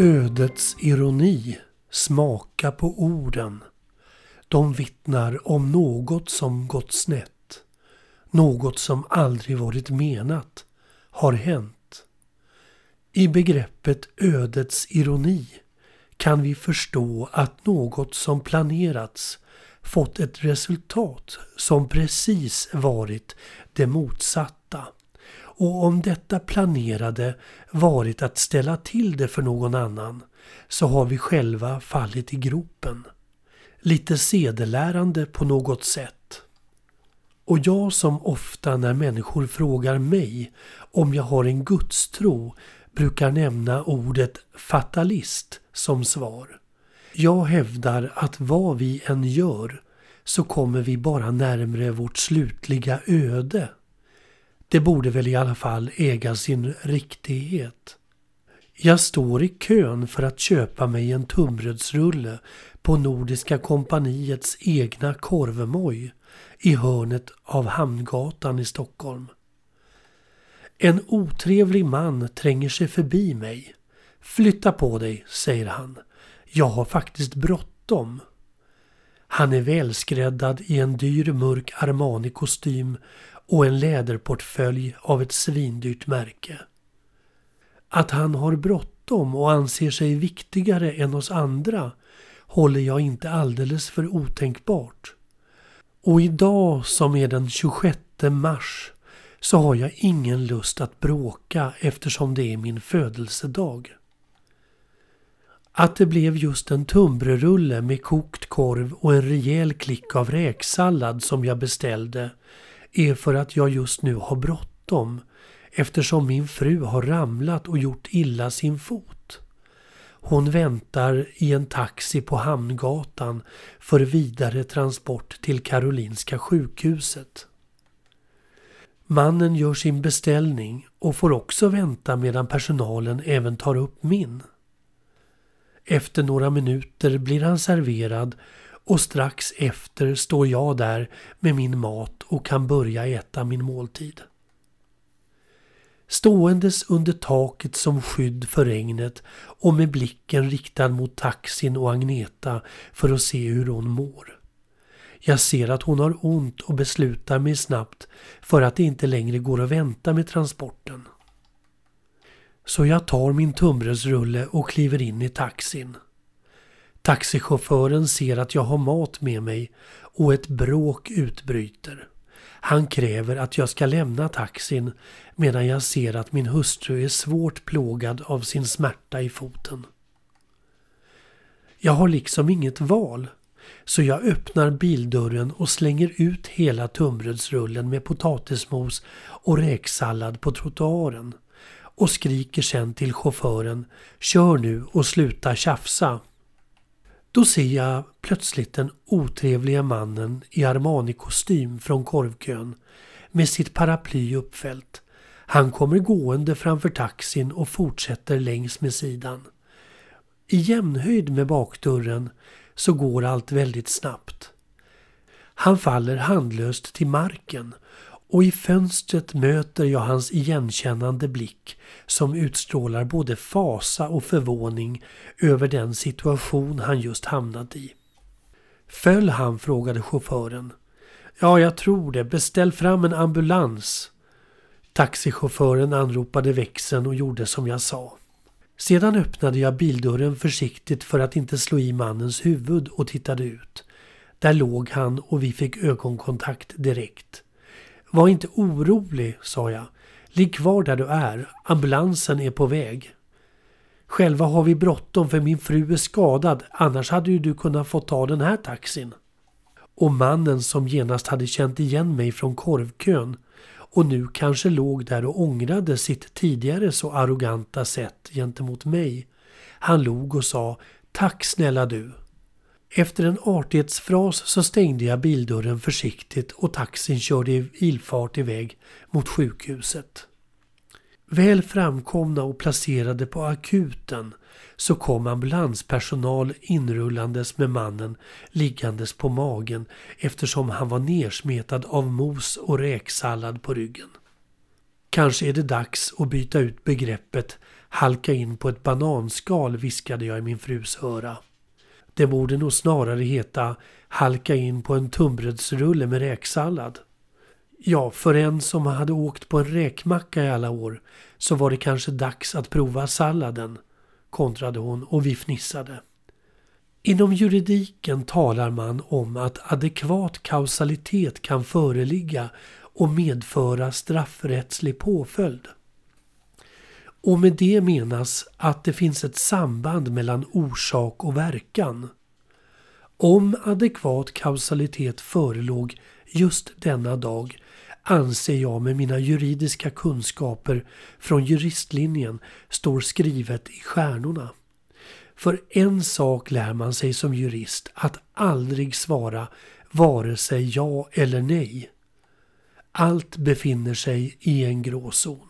Ödets ironi, smaka på orden. De vittnar om något som gått snett. Något som aldrig varit menat har hänt. I begreppet ödets ironi kan vi förstå att något som planerats fått ett resultat som precis varit det motsatta. Och om detta planerade varit att ställa till det för någon annan så har vi själva fallit i gropen. Lite sedelärande på något sätt. Och jag som ofta när människor frågar mig om jag har en gudstro brukar nämna ordet fatalist som svar. Jag hävdar att vad vi än gör så kommer vi bara närmre vårt slutliga öde. Det borde väl i alla fall äga sin riktighet. Jag står i kön för att köpa mig en tunnbrödsrulle på Nordiska kompaniets egna korvmoj i hörnet av Hamngatan i Stockholm. En otrevlig man tränger sig förbi mig. Flytta på dig, säger han. Jag har faktiskt bråttom. Han är välskräddad i en dyr mörk Armani-kostym och en läderportfölj av ett svindyrt märke. Att han har bråttom och anser sig viktigare än oss andra håller jag inte alldeles för otänkbart. Och idag som är den 26 mars så har jag ingen lust att bråka eftersom det är min födelsedag. Att det blev just en tunnbrödsrulle med kokt korv och en rejäl klick av räksallad som jag beställde är för att jag just nu har bråttom eftersom min fru har ramlat och gjort illa sin fot. Hon väntar i en taxi på Hamngatan för vidare transport till Karolinska sjukhuset. Mannen gör sin beställning och får också vänta medan personalen även tar upp min. Efter några minuter blir han serverad och strax efter står jag där med min mat och kan börja äta min måltid. Ståendes under taket som skydd för regnet och med blicken riktad mot taxin och Agneta för att se hur hon mår. Jag ser att hon har ont och beslutar mig snabbt för att det inte längre går att vänta med transporten. Så jag tar min tunnbrödsrulle och kliver in i taxin. Taxichauffören ser att jag har mat med mig och ett bråk utbryter. Han kräver att jag ska lämna taxin medan jag ser att min hustru är svårt plågad av sin smärta i foten. Jag har liksom inget val så jag öppnar bildörren och slänger ut hela tunnbrödsrullen med potatismos och räksallad på trottoaren och skriker sen till chauffören Kör nu och sluta tjafsa. Då ser jag plötsligt den otrevliga mannen i Armani-kostym från korvkön med sitt paraply uppfällt. Han kommer gående framför taxin och fortsätter längs med sidan. I jämnhöjd med bakdörren så går allt väldigt snabbt. Han faller handlöst till marken och i fönstret möter jag hans igenkännande blick som utstrålar både fasa och förvåning över den situation han just hamnat i. Föll han? frågade chauffören. Ja, jag tror det. Beställ fram en ambulans. Taxichauffören anropade växeln och gjorde som jag sa. Sedan öppnade jag bildörren försiktigt för att inte slå i mannens huvud och tittade ut. Där låg han och vi fick ögonkontakt direkt. Var inte orolig, sa jag. Ligg kvar där du är. Ambulansen är på väg. Själva har vi bråttom för min fru är skadad. Annars hade ju du kunnat få ta den här taxin. Och mannen som genast hade känt igen mig från korvkön och nu kanske låg där och ångrade sitt tidigare så arroganta sätt gentemot mig. Han log och sa Tack snälla du. Efter en artighetsfras så stängde jag bildörren försiktigt och taxin körde i ilfart iväg mot sjukhuset. Väl framkomna och placerade på akuten så kom ambulanspersonal inrullandes med mannen liggandes på magen eftersom han var nersmetad av mos och räksallad på ryggen. Kanske är det dags att byta ut begreppet halka in på ett bananskal, viskade jag i min frus öra. Det borde nog snarare heta halka in på en tunnbrödsrulle med räksallad. Ja, för en som hade åkt på en räkmacka i alla år så var det kanske dags att prova salladen, kontrade hon och vi fnissade. Inom juridiken talar man om att adekvat kausalitet kan föreligga och medföra straffrättslig påföljd. Och med det menas att det finns ett samband mellan orsak och verkan. Om adekvat kausalitet förelåg just denna dag anser jag med mina juridiska kunskaper från juristlinjen står skrivet i stjärnorna. För en sak lär man sig som jurist att aldrig svara vare sig ja eller nej. Allt befinner sig i en gråzon.